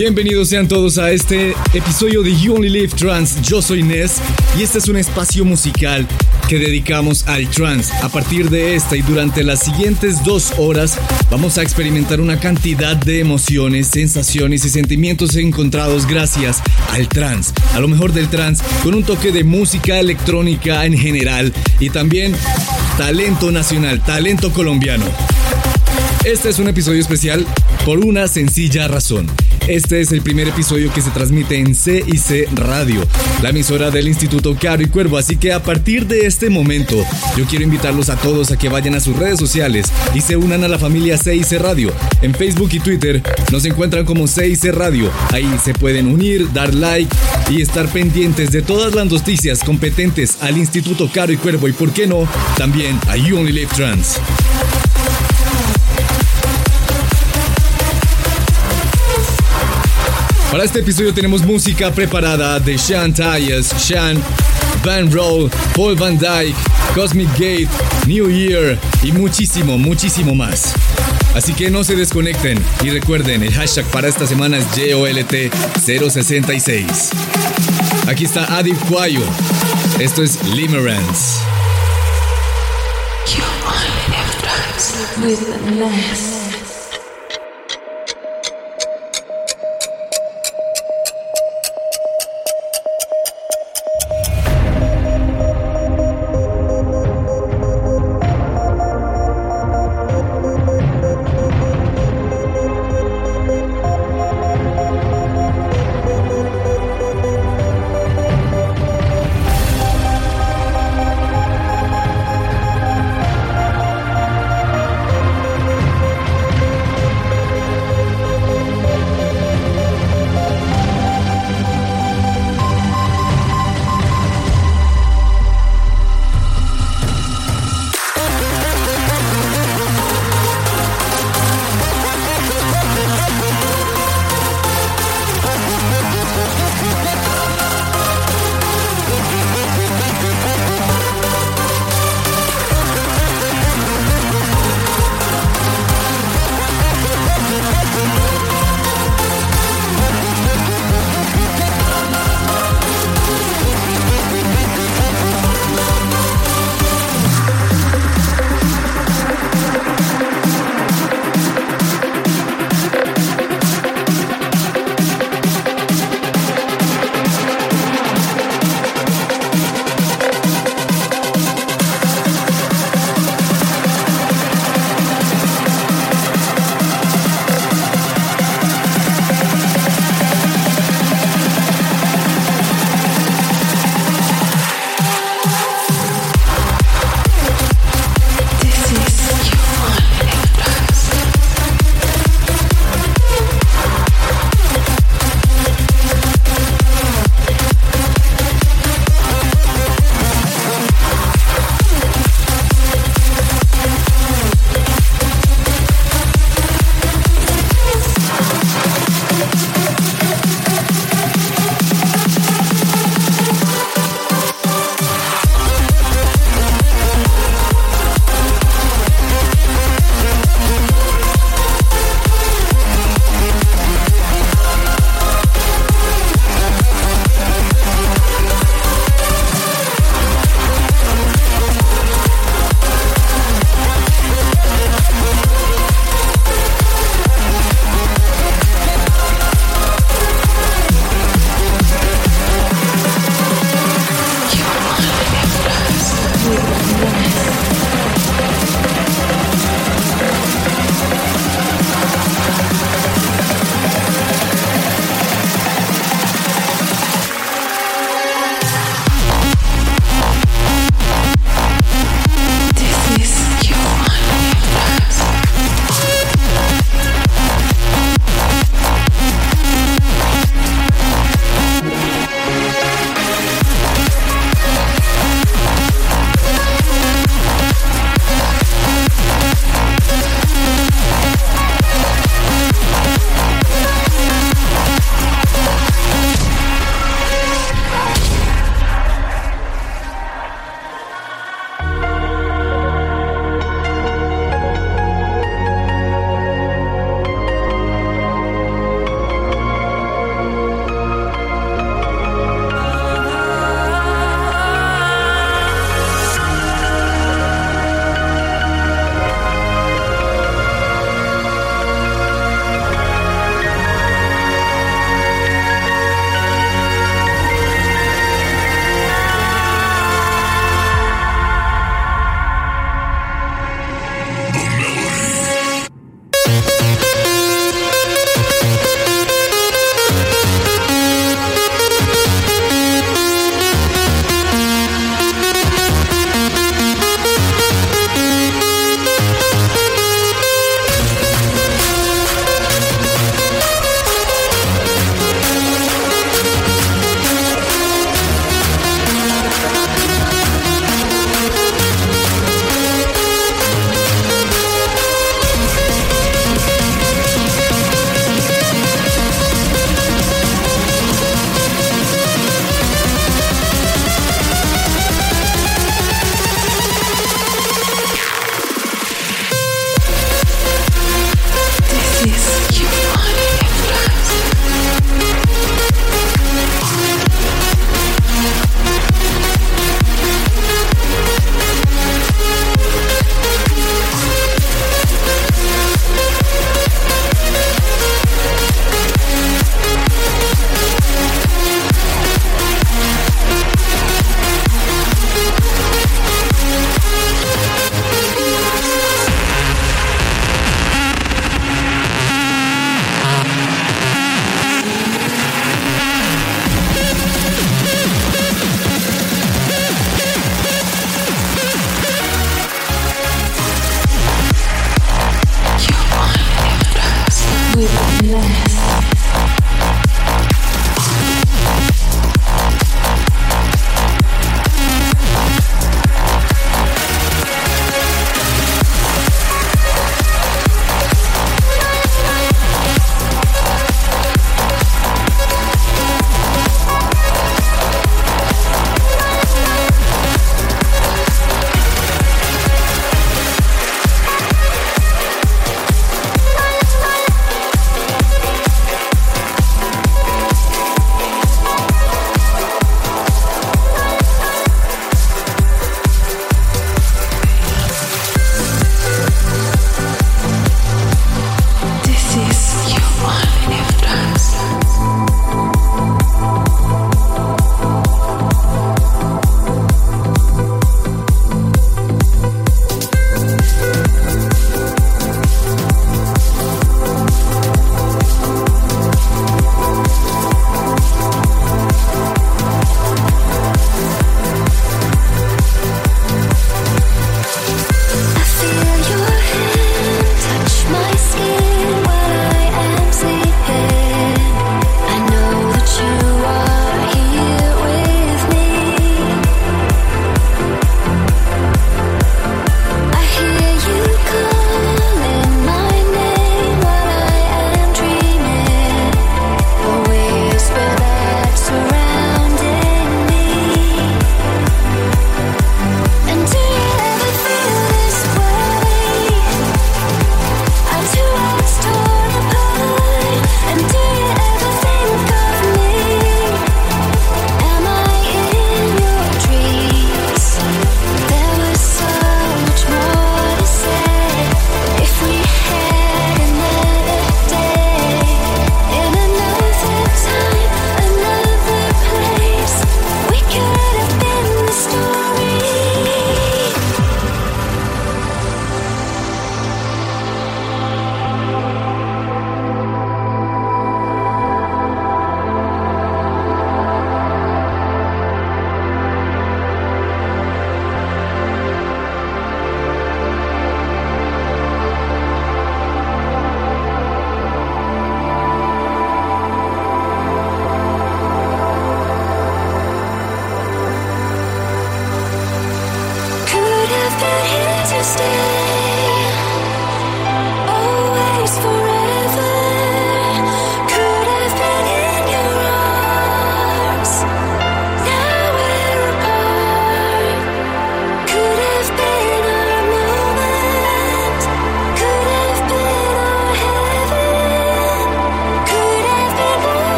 Bienvenidos sean todos a este episodio de You Only Live Trance. Yo soy Ness y este es un espacio musical que dedicamos al trance. A partir de esta y durante las siguientes dos horas vamos a experimentar una cantidad de emociones, sensaciones y sentimientos encontrados gracias al trance. A lo mejor del trance con un toque de música electrónica en general y también talento nacional, talento colombiano. Este es un episodio especial por una sencilla razón. Este es el primer episodio que se transmite en CIC Radio, la emisora del Instituto Caro y Cuervo, así que a partir de este momento yo quiero invitarlos a todos a que vayan a sus redes sociales y se unan a la familia CIC Radio. En Facebook y Twitter nos encuentran como CIC Radio, ahí se pueden unir, dar like y estar pendientes de todas las noticias competentes al Instituto Caro y Cuervo y por qué no, también a You Only Live Trans. Para este episodio tenemos música preparada de Sean Tyers, Sean Van Roll, Paul Van Dyke, Cosmic Gate, New Year y muchísimo, muchísimo más. Así que no se desconecten y recuerden, el hashtag para esta semana es JOLT066. Aquí está Adip Cuayo. Esto es Limerence. With.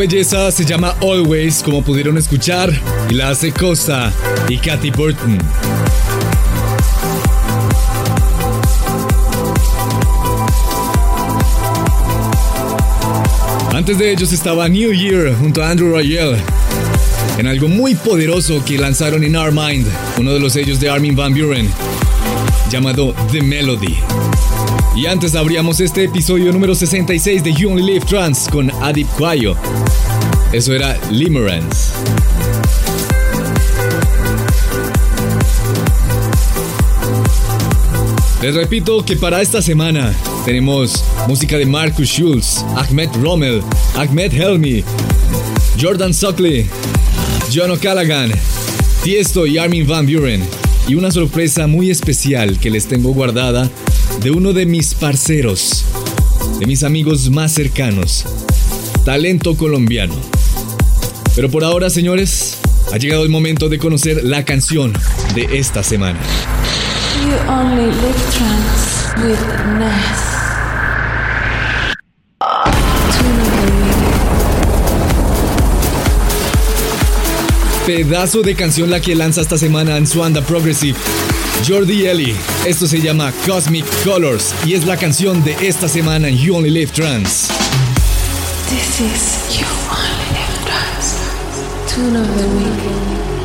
Belleza se llama Always, como pudieron escuchar, y la hace Costa y Katy Burton. Antes de ellos estaba New Year junto a Andrew Rayel en algo muy poderoso que lanzaron en Our Mind, uno de los sellos de Armin Van Buren, llamado The Melody. Y antes abríamos este episodio número 66 de You Only Live Trans con Adip Kwayo. Eso era Limerence. Les repito que para esta semana tenemos música de Marcus Schulz, Ahmed Rommel, Ahmed Helmi, Jordan Suckley, John O'Callaghan, Tiesto y Armin Van Buren. Y una sorpresa muy especial que les tengo guardada de uno de mis parceros, de mis amigos más cercanos, talento colombiano. Pero por ahora, señores, ha llegado el momento de conocer la canción de esta semana. You only live trance with Ness. Pedazo de canción la que lanza esta semana en Swanda Progressive. Jordi Ellie. Esto se llama Cosmic Colors y es la canción de esta semana en You Only Live Trance. This is You Only. Tune of the week.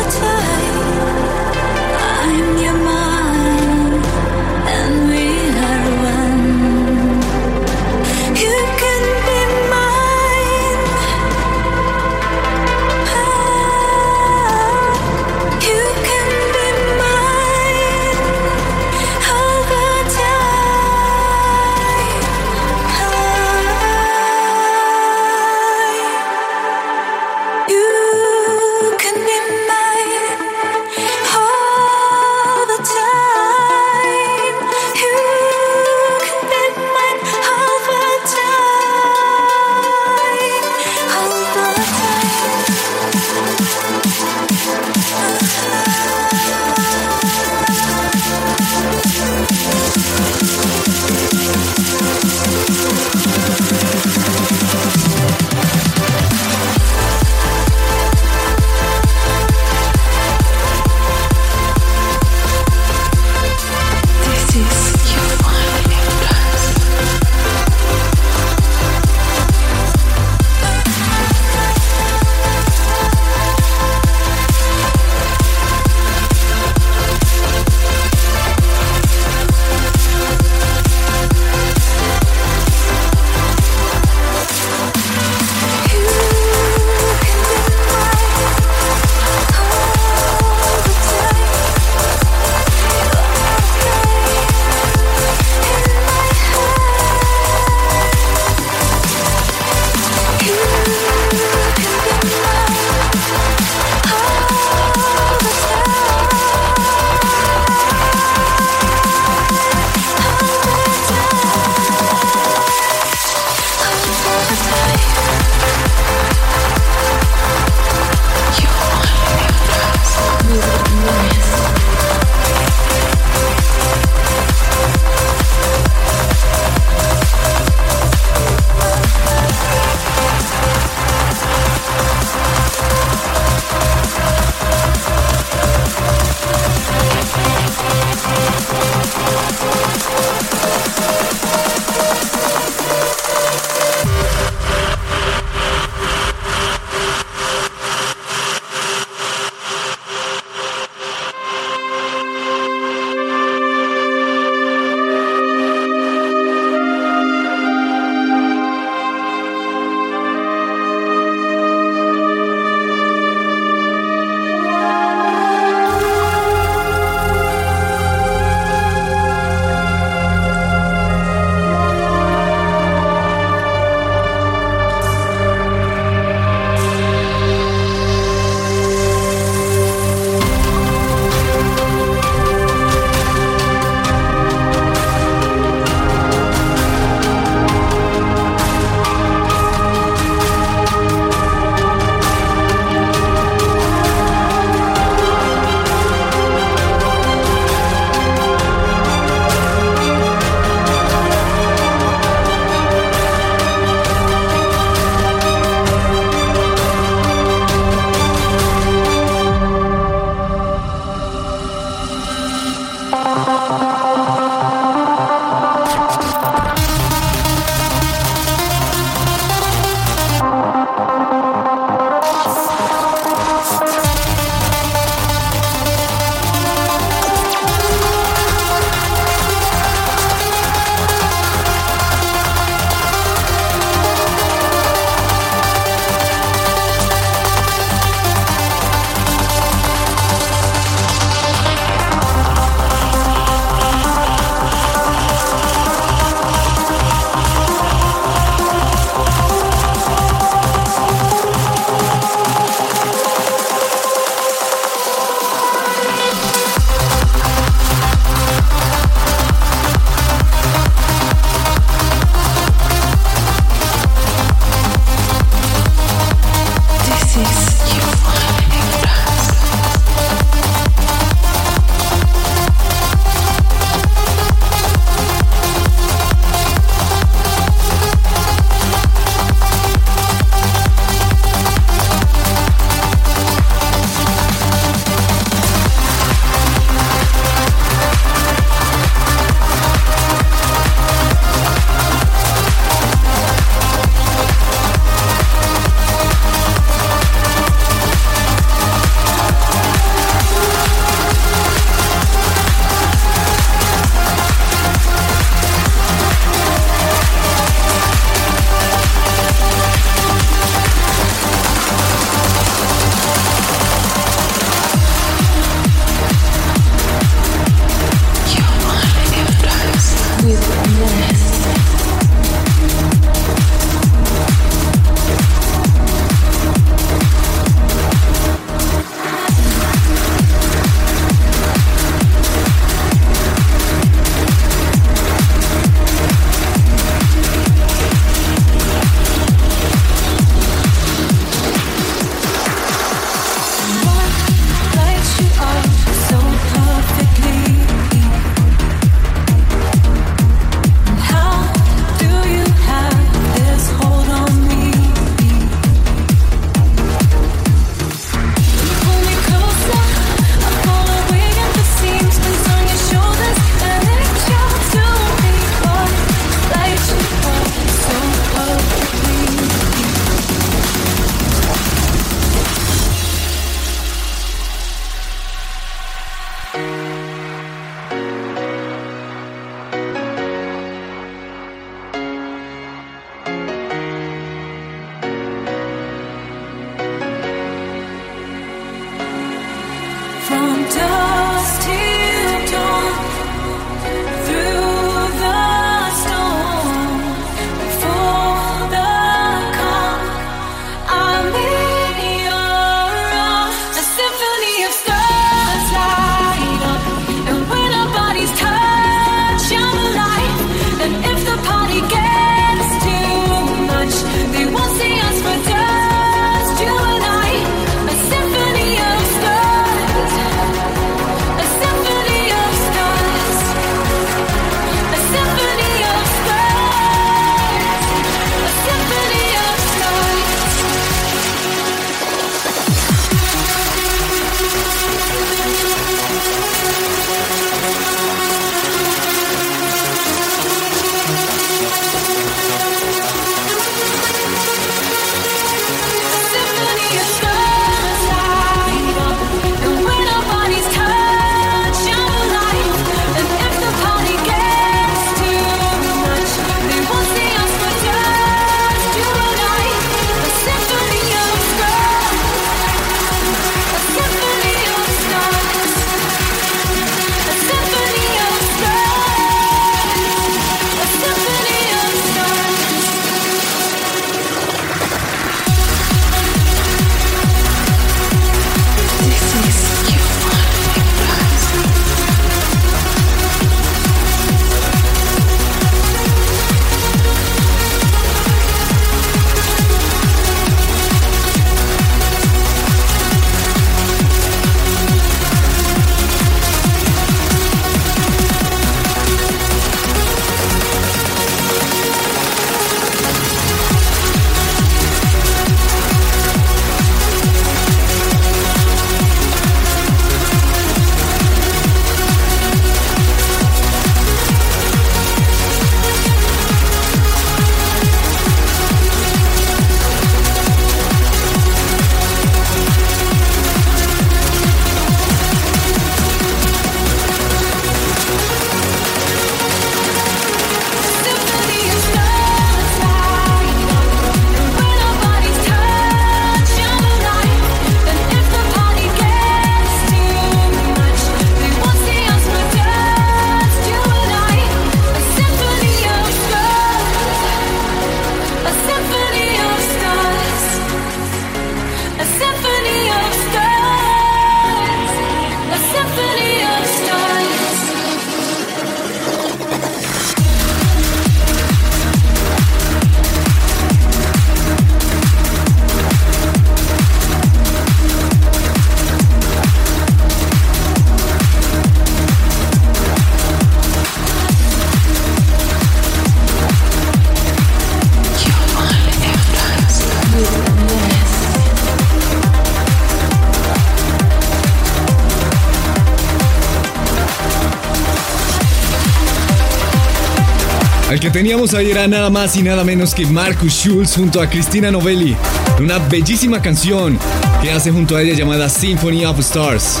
Teníamos ahí era nada más y nada menos que Marcus Schulz junto a Cristina Novelli, una bellísima canción que hace junto a ella llamada Symphony of Stars.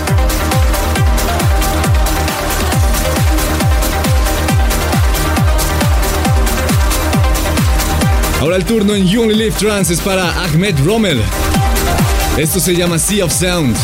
Ahora el turno en You Only Live Trance es para Ahmed Rommel. Esto se llama Sea of Sound.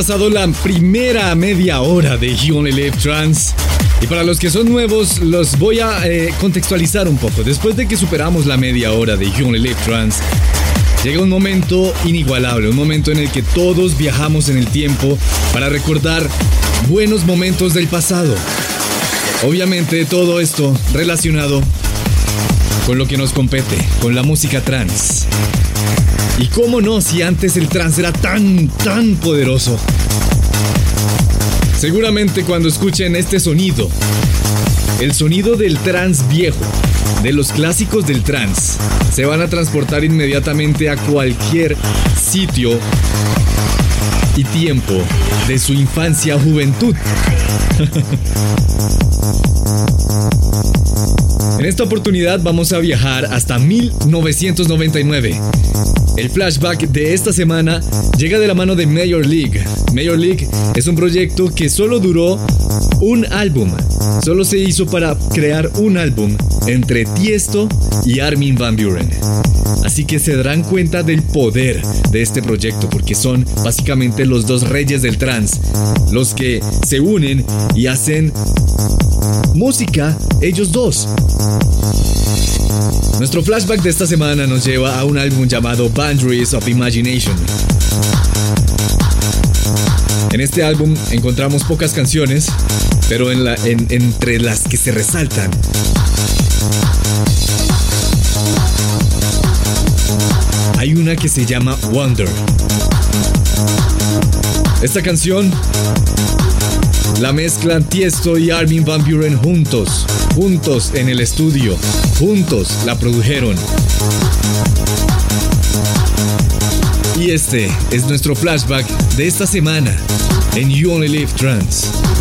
Pasado la primera media hora de You Only Live Trans. Y para los que son nuevos, los voy a eh, contextualizar un poco. Después de que superamos la media hora de You Only Live Trans, llega un momento inigualable, un momento en el que todos viajamos en el tiempo para recordar buenos momentos del pasado. Obviamente todo esto relacionado con lo que nos compete, con la música trans. Y cómo no, si antes el trans era tan, tan poderoso. Seguramente cuando escuchen este sonido, el sonido del trans viejo, de los clásicos del trans, se van a transportar inmediatamente a cualquier sitio y tiempo de su infancia juventud. En esta oportunidad vamos a viajar hasta 1999. El flashback de esta semana llega de la mano de Major League. Major League es un proyecto que solo duró un álbum. Solo se hizo para crear un álbum entre Tiesto y Armin Van Buren. Así que se darán cuenta del poder de este proyecto porque son básicamente los dos reyes del trance, los que se unen y hacen música ellos dos. Nuestro flashback de esta semana nos lleva a un álbum llamado Boundaries of Imagination. En este álbum encontramos pocas canciones, pero entre las que se resaltan hay una que se llama Wonder. Esta canción la mezclan Tiesto y Armin Van Buren juntos, juntos en el estudio, juntos la produjeron. Y este es nuestro flashback de esta semana en You Only Live Trans.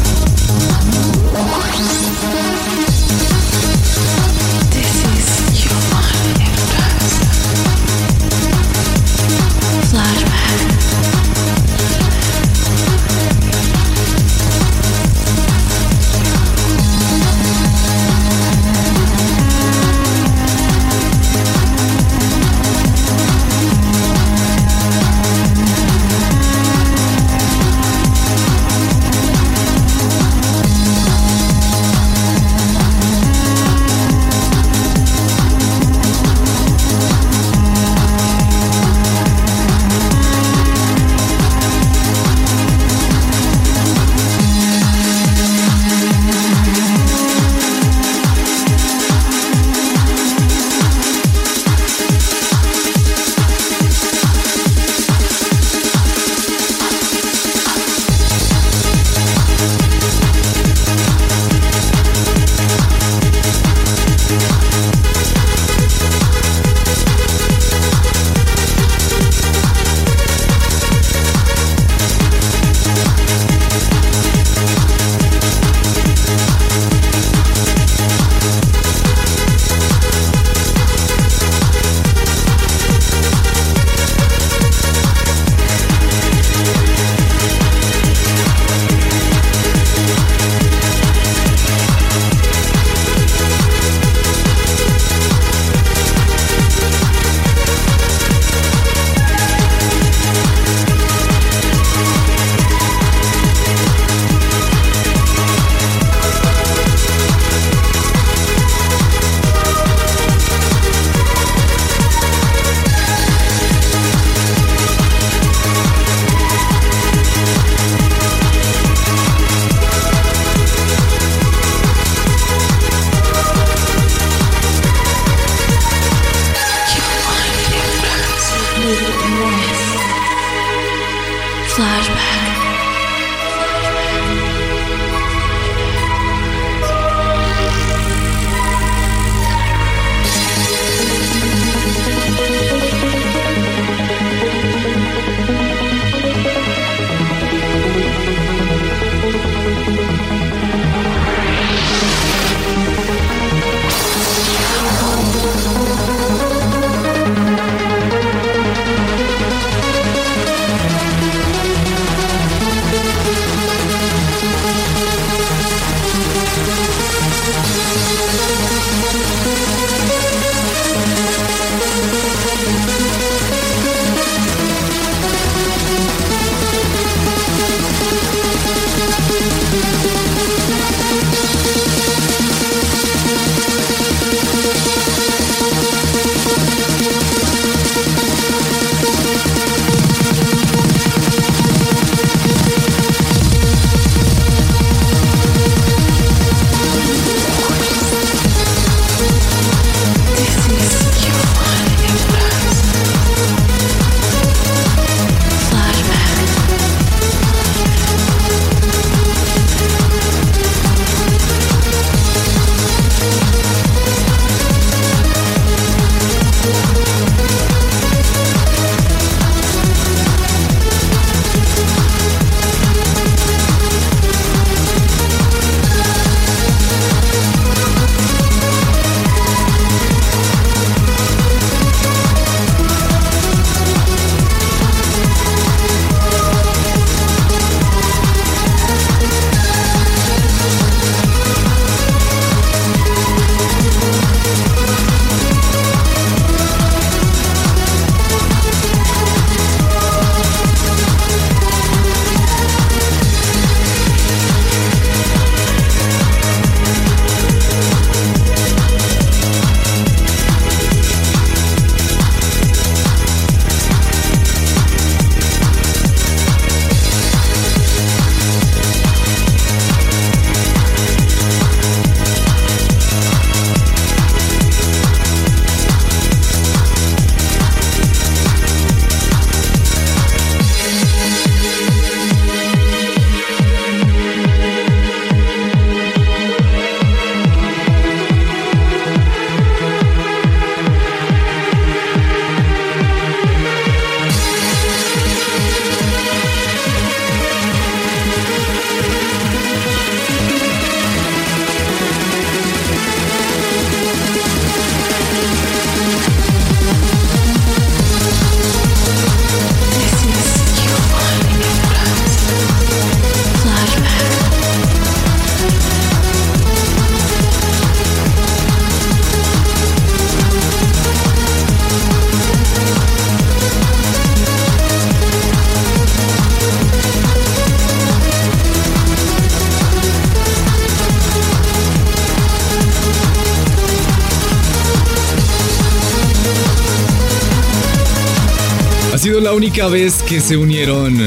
Única vez que se unieron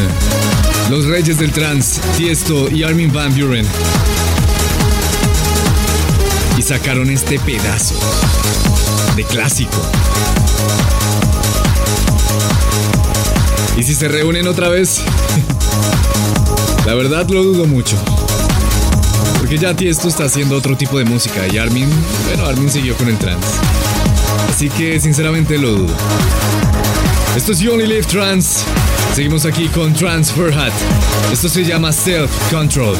los reyes del trance, Tiesto y Armin Van Buren. Y sacaron este pedazo de clásico. ¿Y si se reúnen otra vez? la verdad lo dudo mucho. Porque ya Tiesto está haciendo otro tipo de música y Armin, bueno, Armin siguió con el trance. Así que sinceramente lo dudo. Esto es You Only Live Trans. Seguimos aquí con Transfer Hat. Esto se llama Self Control.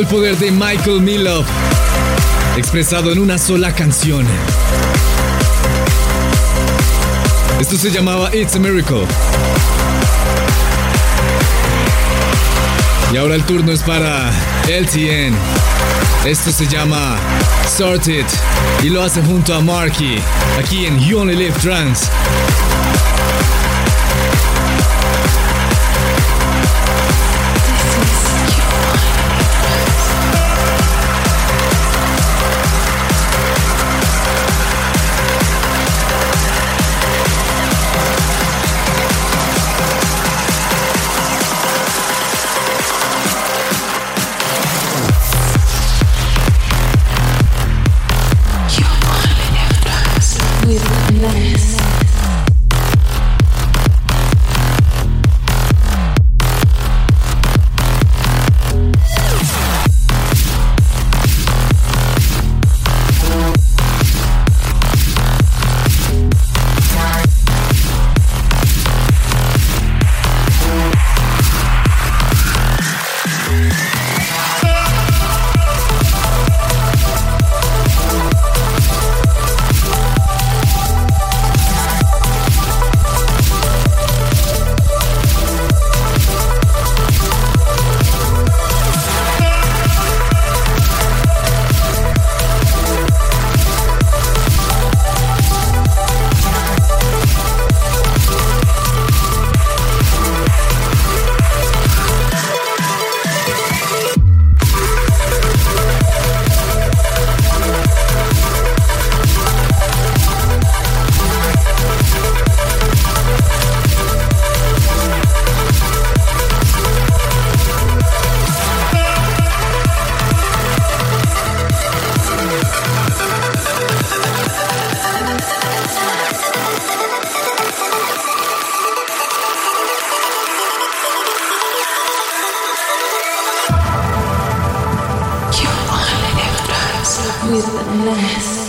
El poder de Michael Milov expresado en una sola canción. Esto se llamaba It's a Miracle. Y ahora el turno es para LTN. Esto se llama Sorted y lo hace junto a Marky aquí en You Only Live Trans. with the mess.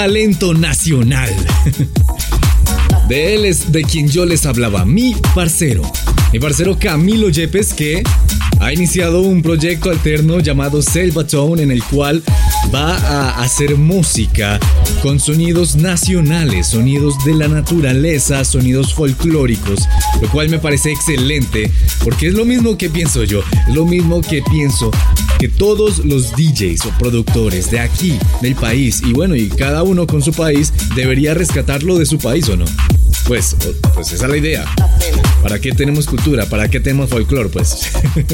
Talento nacional. De él es de quien yo les hablaba, mi parcero. Mi parcero Camilo Yepes que ha iniciado un proyecto alterno llamado Selvatone en el cual va a hacer música con sonidos nacionales, sonidos de la naturaleza, sonidos folclóricos, lo cual me parece excelente porque es lo mismo que pienso yo, es lo mismo que pienso que todos los DJs o productores de aquí, del país, y bueno, y cada uno con su país, debería rescatarlo de su país o no. Pues, pues esa es la idea. ¿Para qué tenemos cultura? ¿Para qué tenemos folclore? Pues.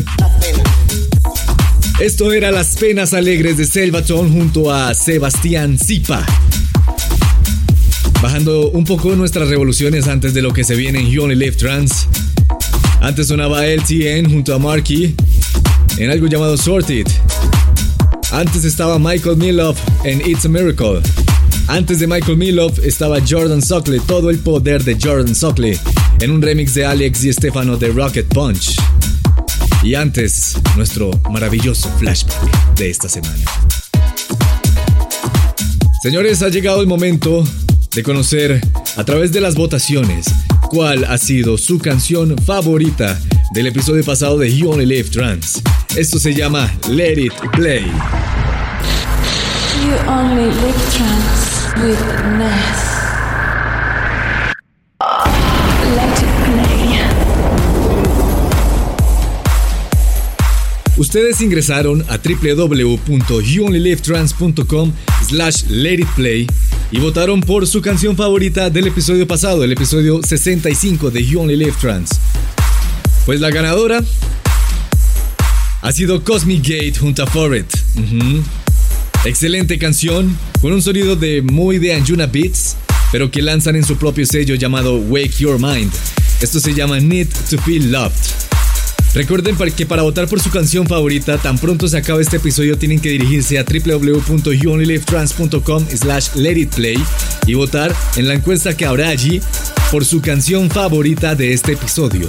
Esto era Las Penas Alegres de Selvatón junto a Sebastián Zipa. Bajando un poco nuestras revoluciones antes de lo que se viene en You Only Live Trans. Antes sonaba LTN junto a Marky en algo llamado Sorted. Antes estaba Michael Milov en It's a Miracle. Antes de Michael Milov estaba Jordan Suckley, todo el poder de Jordan Suckley, en un remix de Alex y Stefano de Rocket Punch. Y antes, nuestro maravilloso flashback de esta semana. Señores, ha llegado el momento de conocer a través de las votaciones cuál ha sido su canción favorita del episodio pasado de You Only Live Trans. Esto se llama Let It Play. You only live with Ness. Ustedes ingresaron a www.youonlylivetrans.com slash play y votaron por su canción favorita del episodio pasado, el episodio 65 de You Only Live Trans. Pues la ganadora ha sido Cosmic Gate junto a For It. Ujú. Excelente canción, con un sonido de muy de Anjuna Beats, pero que lanzan en su propio sello llamado Wake Your Mind. Esto se llama Need to Feel Loved. Recuerden que para votar por su canción favorita, tan pronto se acabe este episodio, tienen que dirigirse a www.youonlylivetrans.com slash letitplay y votar en la encuesta que habrá allí por su canción favorita de este episodio.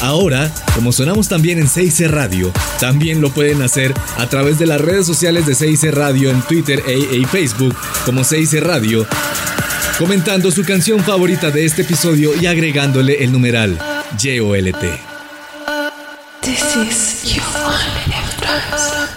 Ahora, como sonamos también en 6C Radio, también lo pueden hacer a través de las redes sociales de 6C Radio en Twitter e, e Facebook como 6C Radio, comentando su canción favorita de este episodio y agregándole el numeral YOLT. This is You only live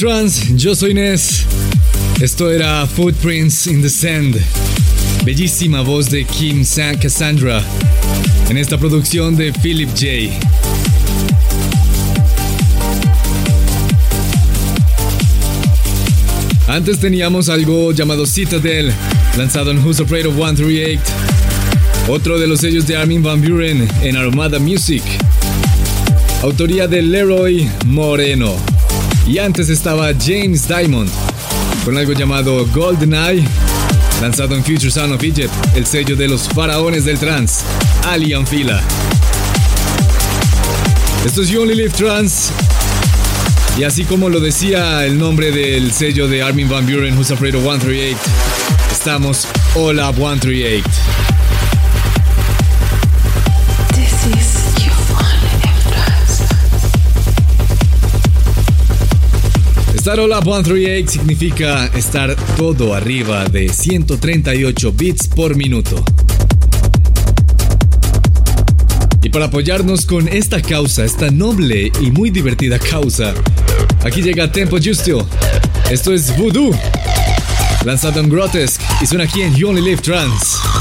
Trans, yo soy Nes. Esto era Footprints in the Sand. Bellísima voz de Kim Sa- Cassandra en esta producción de Philip J. Antes teníamos algo llamado Citadel, lanzado en Who's Afraid of 138. Otro de los sellos de Armin Van Buren en Armada Music. Autoría de Leroy Moreno. Y antes estaba James Diamond con algo llamado Golden Eye, lanzado en Future Sound of Egypt, el sello de los faraones del trance, Alien Fila. Esto es You Only Live Trance. Y así como lo decía el nombre del sello de Armin Van Buren, Who's Afraid of 138, estamos All Up 138. Estar All Up 138 significa estar todo arriba de 138 bits por minuto. Y para apoyarnos con esta causa, esta noble y muy divertida causa, aquí llega Tempo Justo. Esto es Voodoo, lanzado en Grotesque y suena aquí en You Only Live Trance.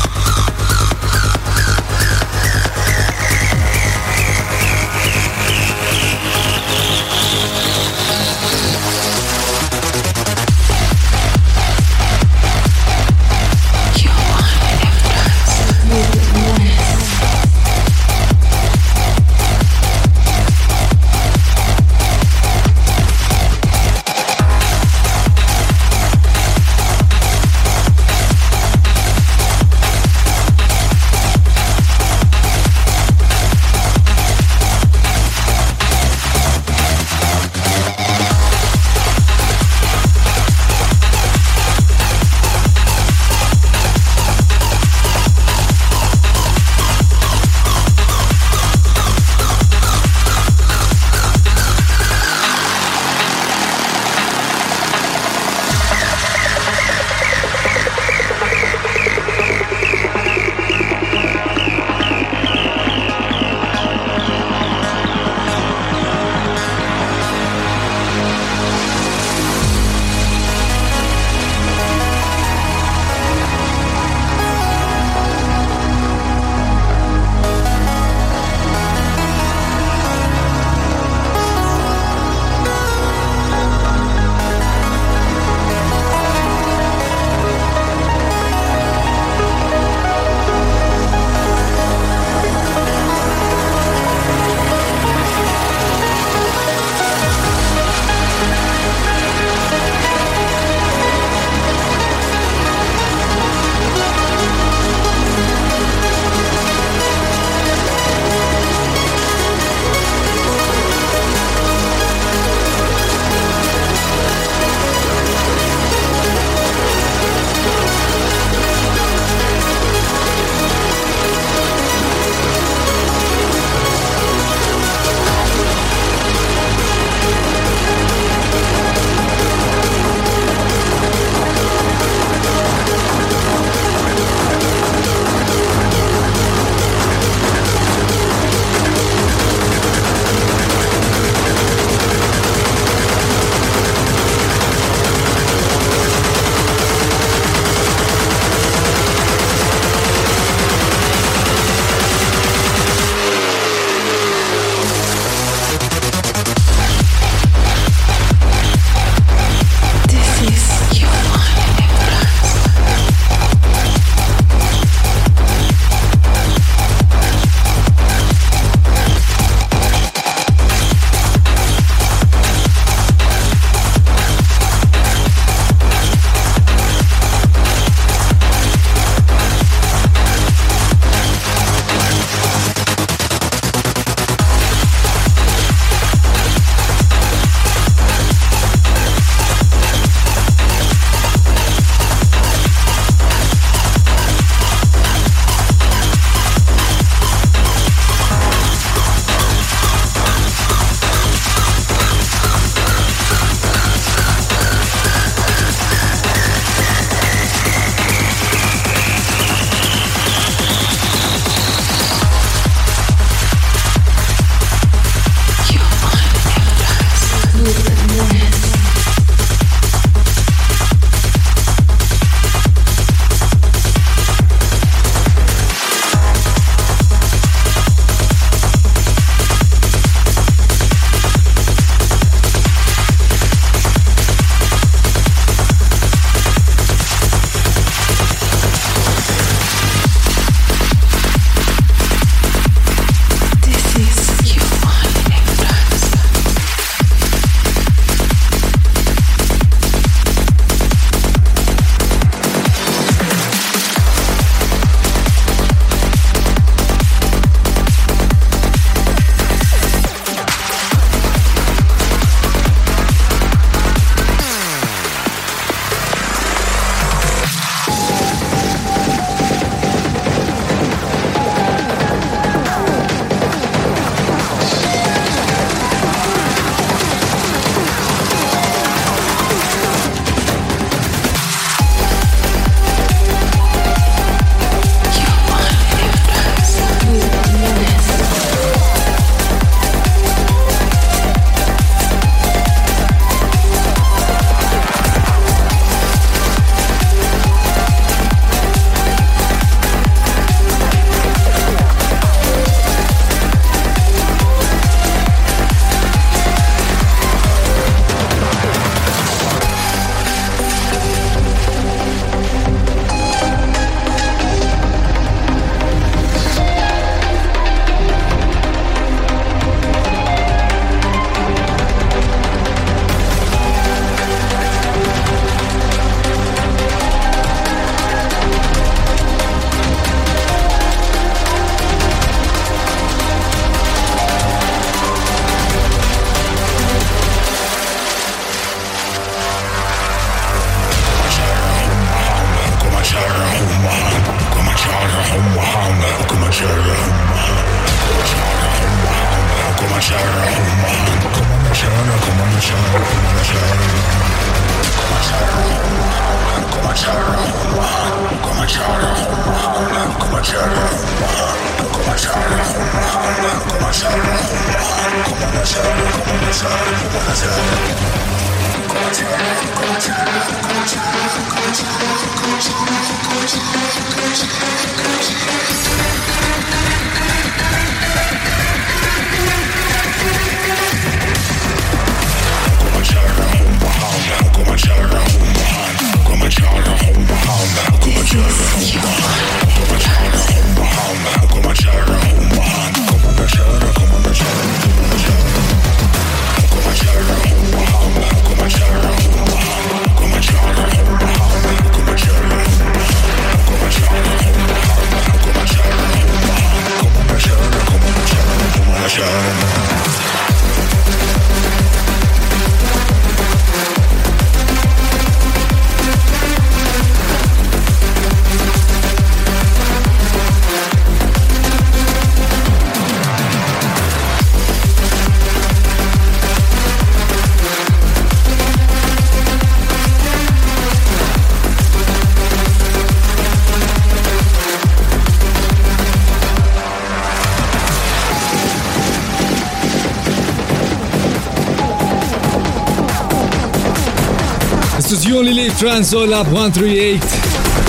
Only Live Trans All Up 138.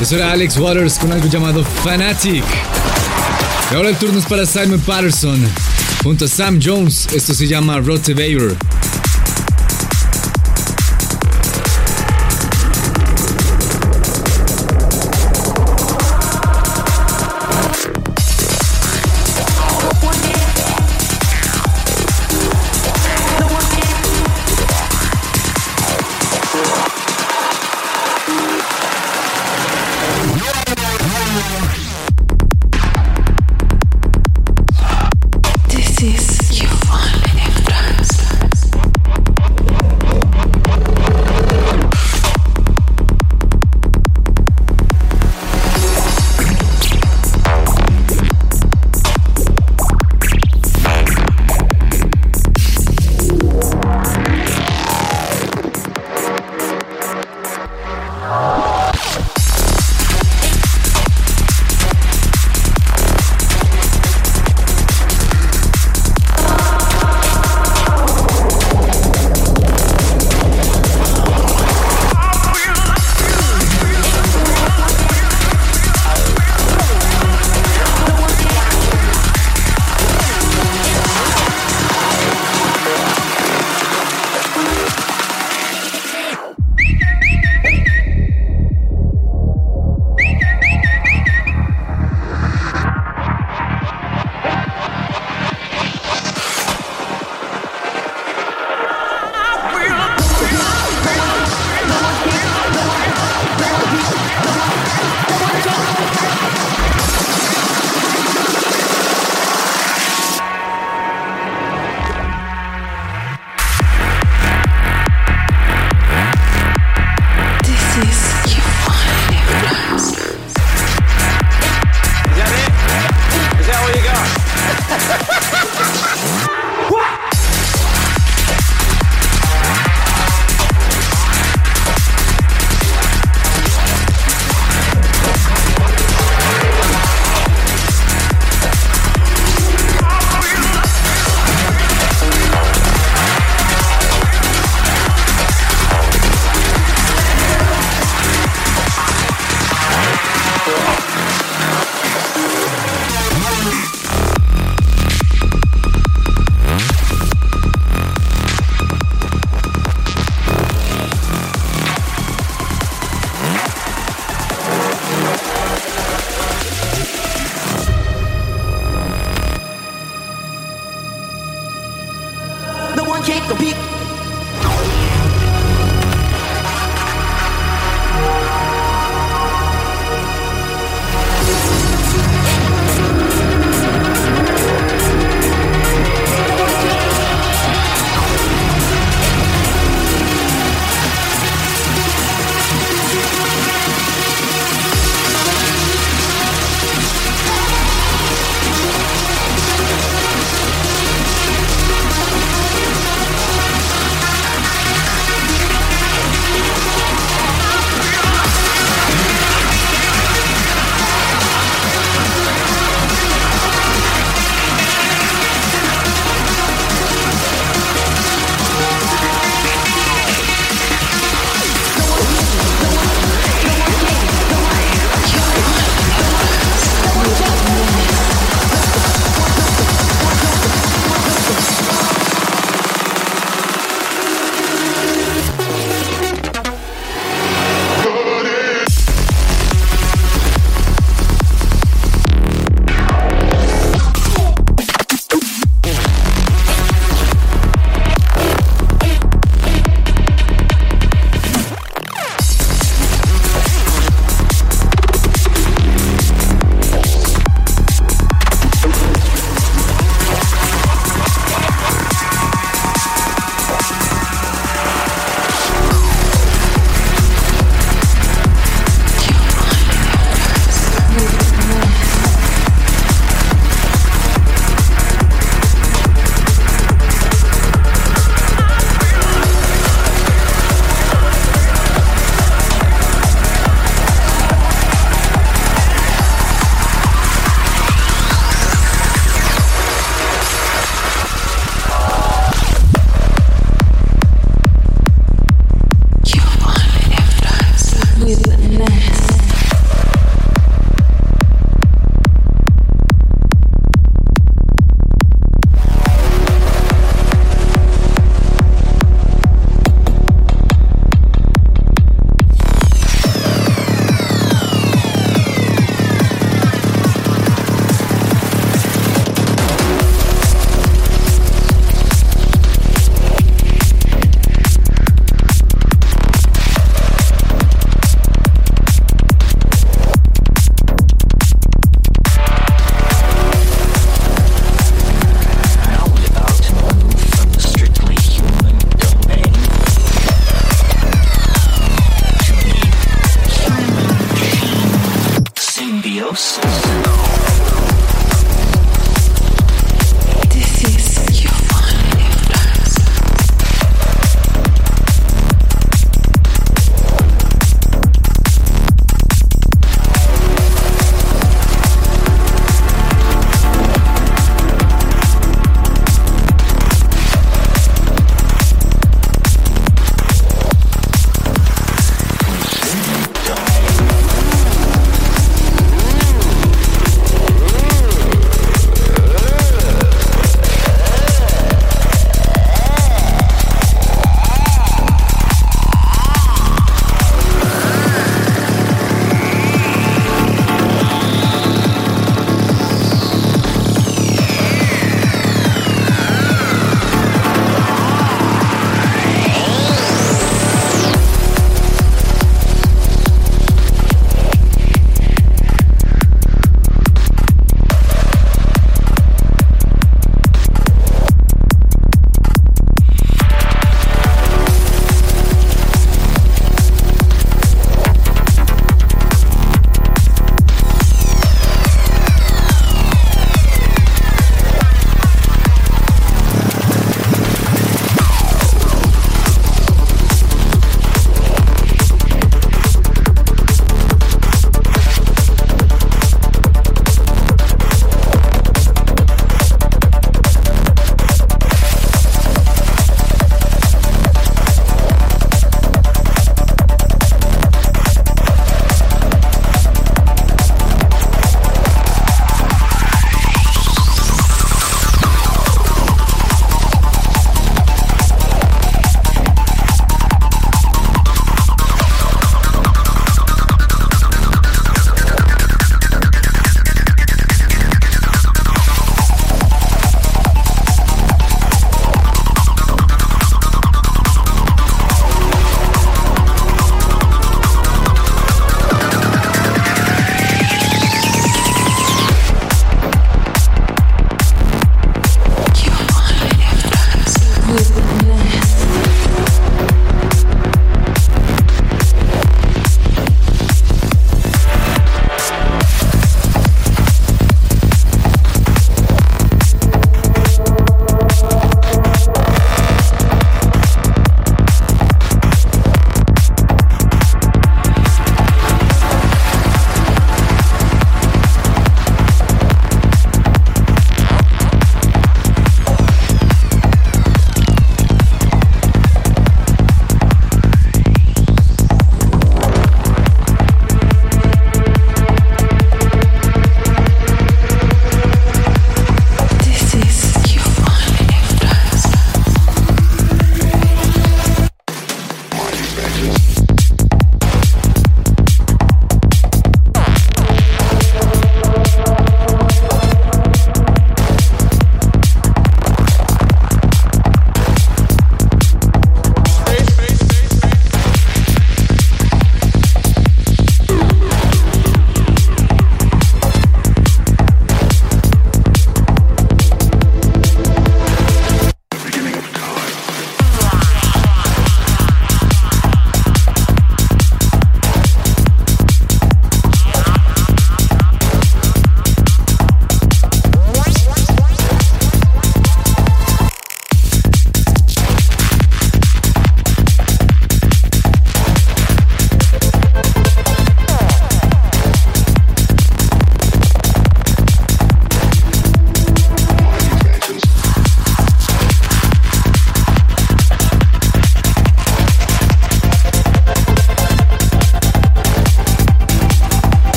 Eso era Alex Waters con algo llamado Fanatic. Y ahora el turno es para Simon Patterson. Junto a Sam Jones, esto se llama Rotevator.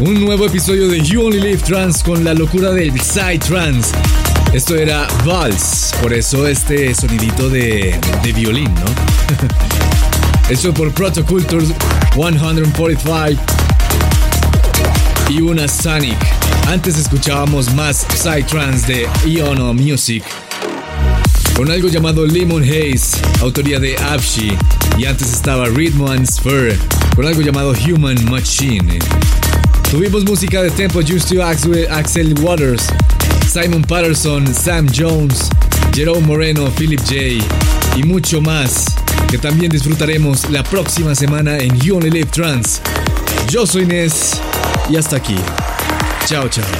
Un nuevo episodio de You Only Live Trans con la locura del Psy Trans. Esto era Vals, por eso este sonidito de, de violín, ¿no? Eso por Protoculture 145 y una Sonic. Antes escuchábamos más Psytrance de Iono Music con algo llamado Lemon Haze, autoría de Avshi, y antes estaba Rhythm and Spur con algo llamado Human Machine. Tuvimos música de Tempo Justo Axel Waters, Simon Patterson, Sam Jones, Jerome Moreno, Philip J y mucho más que también disfrutaremos la próxima semana en You Only Live Trans. Yo soy Nes y hasta aquí. Chao, chao.